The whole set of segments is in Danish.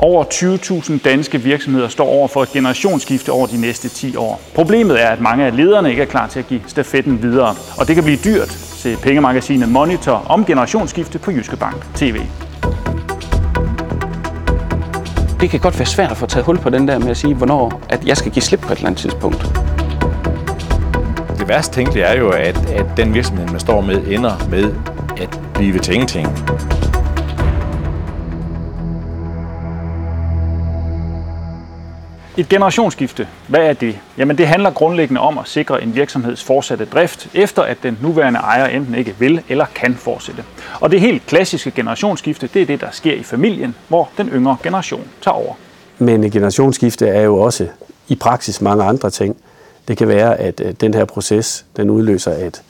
Over 20.000 danske virksomheder står over for et generationsskifte over de næste 10 år. Problemet er, at mange af lederne ikke er klar til at give stafetten videre, og det kan blive dyrt, til pengemagasinet Monitor om generationsskifte på Jyske Bank TV. Det kan godt være svært at få taget hul på den der med at sige, hvornår at jeg skal give slip på et eller andet tidspunkt. Det værste tænkelige er jo, at, at den virksomhed, man står med, ender med at blive til ingenting. Et generationsskifte, hvad er det? Jamen det handler grundlæggende om at sikre en virksomheds fortsatte drift, efter at den nuværende ejer enten ikke vil eller kan fortsætte. Og det helt klassiske generationsskifte, det er det, der sker i familien, hvor den yngre generation tager over. Men et generationsskifte er jo også i praksis mange andre ting. Det kan være, at den her proces, den udløser, at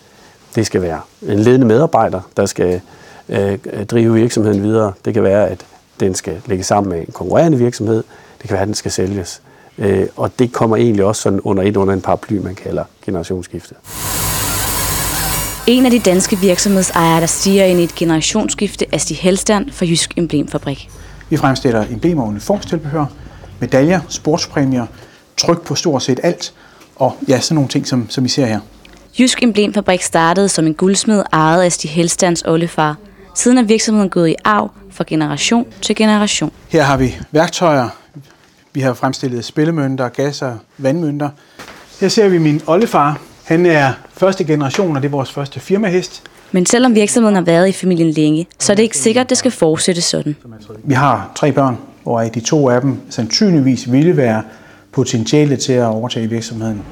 det skal være en ledende medarbejder, der skal øh, drive virksomheden videre. Det kan være, at den skal lægge sammen med en konkurrerende virksomhed. Det kan være, at den skal sælges. Øh, og det kommer egentlig også sådan under et under en paraply, man kalder generationsskifte. En af de danske virksomhedsejere, der stiger ind i et generationsskifte, er Stig Helstand fra Jysk Emblemfabrik. Vi fremstiller emblemer og uniformstilbehør, medaljer, sportspræmier, tryk på stort set alt, og ja, sådan nogle ting, som, som I ser her. Jysk Emblemfabrik startede som en guldsmed ejet af Stig Helstands oldefar. Siden er virksomheden gået i arv fra generation til generation. Her har vi værktøjer, vi har fremstillet spillemønter, gasser, vandmønter. Her ser vi min oldefar. Han er første generation, og det er vores første firmahest. Men selvom virksomheden har været i familien længe, så er det ikke sikkert, at det skal fortsætte sådan. Vi har tre børn, hvor de to af dem sandsynligvis ville være potentiale til at overtage virksomheden.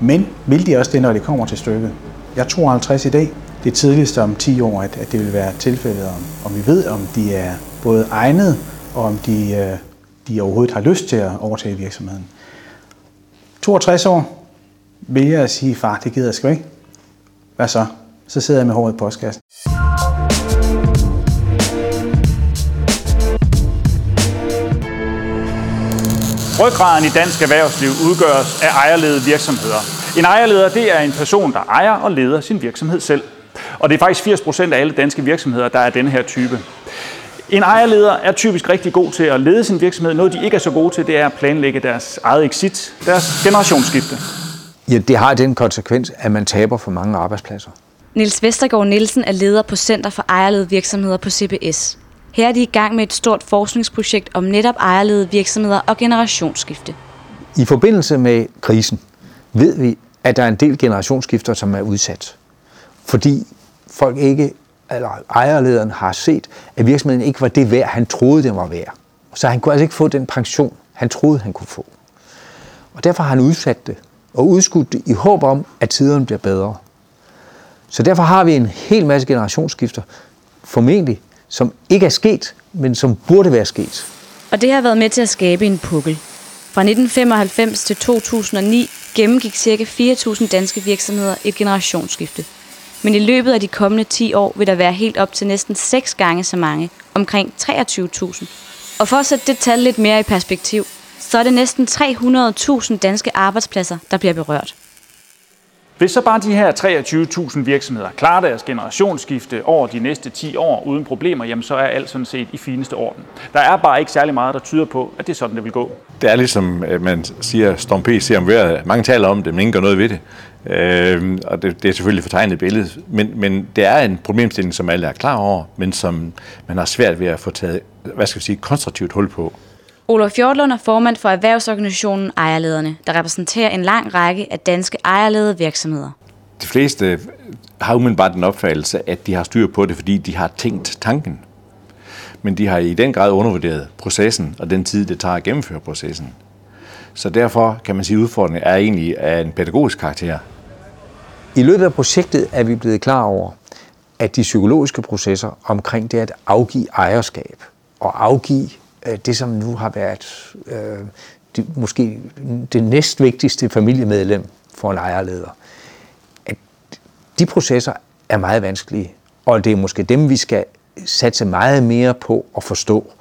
Men vil de også det, når det kommer til stykket? Jeg er 52 i dag. Det er tidligst om 10 år, at, at det vil være tilfældet, om, om vi ved, om de er både egnet, og om de, øh, de overhovedet har lyst til at overtage virksomheden. 62 år vil jeg sige, far, det gider jeg sgu ikke. Hvad så? Så sidder jeg med håret i postkassen. Ryggraden i dansk erhvervsliv udgøres af ejerledede virksomheder. En ejerleder det er en person, der ejer og leder sin virksomhed selv. Og det er faktisk 80 procent af alle danske virksomheder, der er denne her type. En ejerleder er typisk rigtig god til at lede sin virksomhed. Noget, de ikke er så gode til, det er at planlægge deres eget exit, deres generationsskifte. Ja, det har den konsekvens, at man taber for mange arbejdspladser. Niels Vestergaard Nielsen er leder på Center for Ejerledede Virksomheder på CBS. Her er de i gang med et stort forskningsprojekt om netop ejerledede virksomheder og generationsskifte. I forbindelse med krisen ved vi, at der er en del generationsskifter, som er udsat. Fordi folk ikke, eller ejerlederen har set, at virksomheden ikke var det værd, han troede, den var værd. Så han kunne altså ikke få den pension, han troede, han kunne få. Og derfor har han udsat det, og udskudt det i håb om, at tiderne bliver bedre. Så derfor har vi en hel masse generationsskifter, formentlig, som ikke er sket, men som burde være sket. Og det har været med til at skabe en pukkel. Fra 1995 til 2009 gennemgik ca. 4.000 danske virksomheder et generationsskifte. Men i løbet af de kommende 10 år vil der være helt op til næsten 6 gange så mange, omkring 23.000. Og for at sætte det tal lidt mere i perspektiv, så er det næsten 300.000 danske arbejdspladser, der bliver berørt. Hvis så bare de her 23.000 virksomheder klarer deres generationsskifte over de næste 10 år uden problemer, jamen så er alt sådan set i fineste orden. Der er bare ikke særlig meget, der tyder på, at det er sådan, det vil gå. Det er ligesom, man siger, Storm P. siger om vejret. Mange taler om det, men ingen gør noget ved det. Øh, og det, det er selvfølgelig fortegnet billede. Men, men det er en problemstilling, som alle er klar over, men som man har svært ved at få taget, hvad skal vi sige, konstruktivt hul på. Olof Fjordlund er formand for erhvervsorganisationen Ejerlederne, der repræsenterer en lang række af danske ejerledede virksomheder. De fleste har umiddelbart den opfattelse, at de har styr på det, fordi de har tænkt tanken. Men de har i den grad undervurderet processen og den tid, det tager at gennemføre processen. Så derfor kan man sige, at udfordringen er egentlig af en pædagogisk karakter. I løbet af projektet er vi blevet klar over, at de psykologiske processer omkring det at afgive ejerskab og afgive øh, det, som nu har været øh, det, måske det næstvigtigste familiemedlem for en ejerleder, at de processer er meget vanskelige, og det er måske dem, vi skal satse meget mere på at forstå,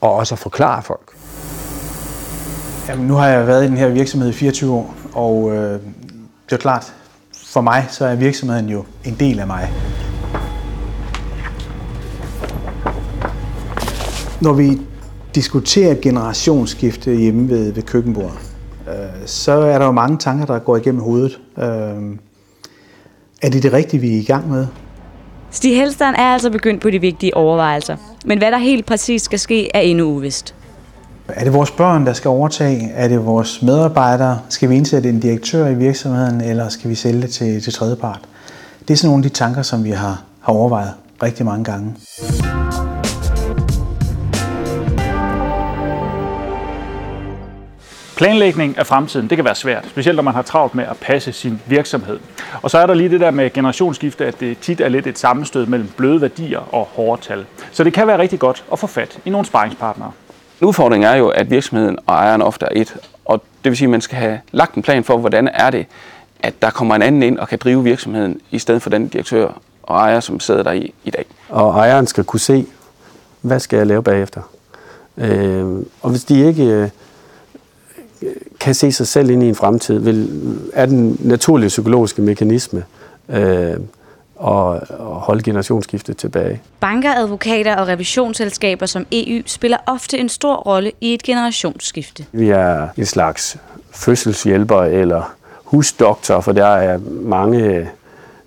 og også at forklare folk. Jamen, nu har jeg været i den her virksomhed i 24 år, og øh, det er klart, for mig så er virksomheden jo en del af mig. Når vi diskuterer generationsskifte hjemme ved, ved køkkenbordet, øh, så er der jo mange tanker, der går igennem hovedet. Øh, er det det rigtige, vi er i gang med? Stig Helstern er altså begyndt på de vigtige overvejelser. Men hvad der helt præcis skal ske, er endnu uvist. Er det vores børn, der skal overtage? Er det vores medarbejdere? Skal vi indsætte en direktør i virksomheden, eller skal vi sælge det til, til tredjepart? Det er sådan nogle af de tanker, som vi har, har overvejet rigtig mange gange. Planlægning af fremtiden, det kan være svært, specielt når man har travlt med at passe sin virksomhed. Og så er der lige det der med generationsskifte, at det tit er lidt et sammenstød mellem bløde værdier og hårde tal. Så det kan være rigtig godt at få fat i nogle sparringspartnere. Udfordringen er jo, at virksomheden og ejeren ofte er et, og det vil sige, at man skal have lagt en plan for, hvordan er det, at der kommer en anden ind og kan drive virksomheden, i stedet for den direktør og ejer, som sidder der i i dag. Og ejeren skal kunne se, hvad skal jeg lave bagefter. Øh, og hvis de ikke øh, kan se sig selv ind i en fremtid, vil, er den naturlige psykologiske mekanisme øh, og, og holde generationsskiftet tilbage. Banker, advokater og revisionsselskaber som EU spiller ofte en stor rolle i et generationsskifte. Vi er en slags fødselshjælper eller husdoktor, for der er mange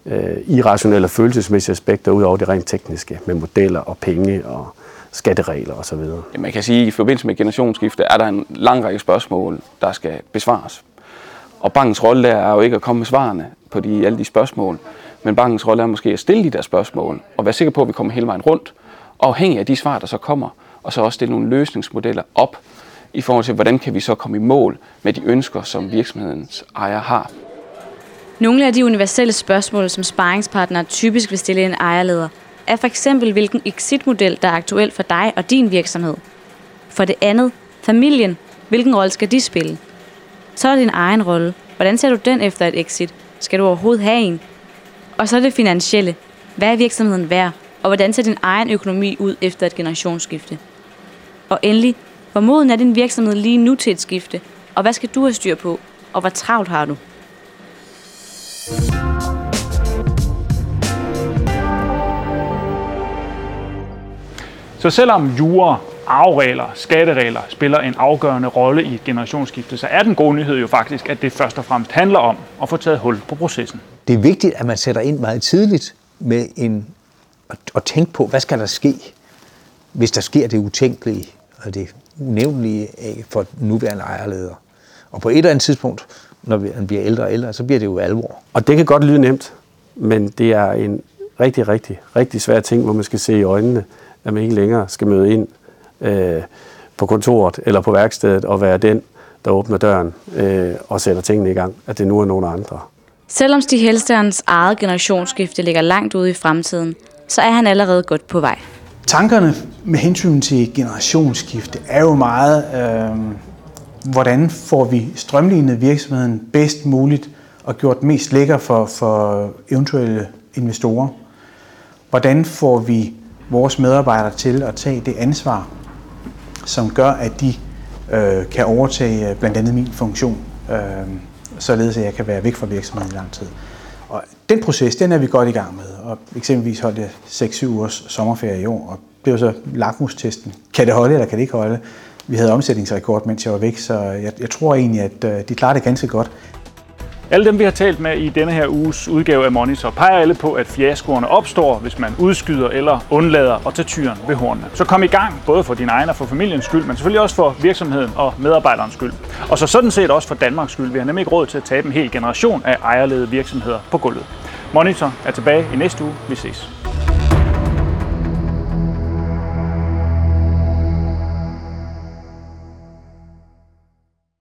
øh, irrationelle og følelsesmæssige aspekter ud over det rent tekniske med modeller og penge og skatteregler osv. Ja, Man kan sige, at i forbindelse med generationsskifte er der en lang række spørgsmål, der skal besvares. Og bankens rolle der er jo ikke at komme med svarene på de, alle de spørgsmål, men bankens rolle er måske at stille de der spørgsmål, og være sikker på, at vi kommer hele vejen rundt, og afhængig af de svar, der så kommer, og så også stille nogle løsningsmodeller op, i forhold til, hvordan kan vi så komme i mål med de ønsker, som virksomhedens ejer har. Nogle af de universelle spørgsmål, som sparringspartnere typisk vil stille en ejerleder, er for eksempel, hvilken exit-model, der er aktuel for dig og din virksomhed. For det andet, familien. Hvilken rolle skal de spille? Så er det din egen rolle. Hvordan ser du den efter et exit? Skal du overhovedet have en? Og så er det finansielle. Hvad er virksomheden værd? Og hvordan ser din egen økonomi ud efter et generationsskifte? Og endelig, hvor moden er din virksomhed lige nu til et skifte? Og hvad skal du have styr på? Og hvor travlt har du? Så selvom jure, arveregler, skatteregler spiller en afgørende rolle i et generationsskifte, så er den gode nyhed jo faktisk, at det først og fremmest handler om at få taget hul på processen. Det er vigtigt, at man sætter ind meget tidligt med en, at, at tænke på, hvad skal der ske, hvis der sker det utænkelige og det unævnlige for den nuværende ejerleder. Og på et eller andet tidspunkt, når man bliver ældre og ældre, så bliver det jo alvor. Og det kan godt lyde nemt, men det er en rigtig, rigtig, rigtig svær ting, hvor man skal se i øjnene, at man ikke længere skal møde ind øh, på kontoret eller på værkstedet og være den, der åbner døren øh, og sætter tingene i gang, at det nu er nogen andre. Selvom Stig Helsterens eget generationsskifte ligger langt ude i fremtiden, så er han allerede godt på vej. Tankerne med hensyn til generationsskifte er jo meget, øh, hvordan får vi strømlignet virksomheden bedst muligt og gjort mest lækker for, for eventuelle investorer. Hvordan får vi vores medarbejdere til at tage det ansvar, som gør, at de øh, kan overtage øh, blandt andet min funktion, øh, således at jeg kan være væk fra virksomheden i lang tid. Og den proces, den er vi godt i gang med. Og eksempelvis holdt jeg 6-7 ugers sommerferie i år, og det var så lakmustesten. Kan det holde, eller kan det ikke holde? Vi havde omsætningsrekord, mens jeg var væk, så jeg, jeg tror egentlig, at øh, de klarer det ganske godt. Alle dem, vi har talt med i denne her uges udgave af Monitor, peger alle på, at fiaskoerne opstår, hvis man udskyder eller undlader at tage tyren ved hornene. Så kom i gang, både for din egen og for familiens skyld, men selvfølgelig også for virksomheden og medarbejderens skyld. Og så sådan set også for Danmarks skyld. Vi har nemlig ikke råd til at tabe en hel generation af ejerledede virksomheder på gulvet. Monitor er tilbage i næste uge. Vi ses.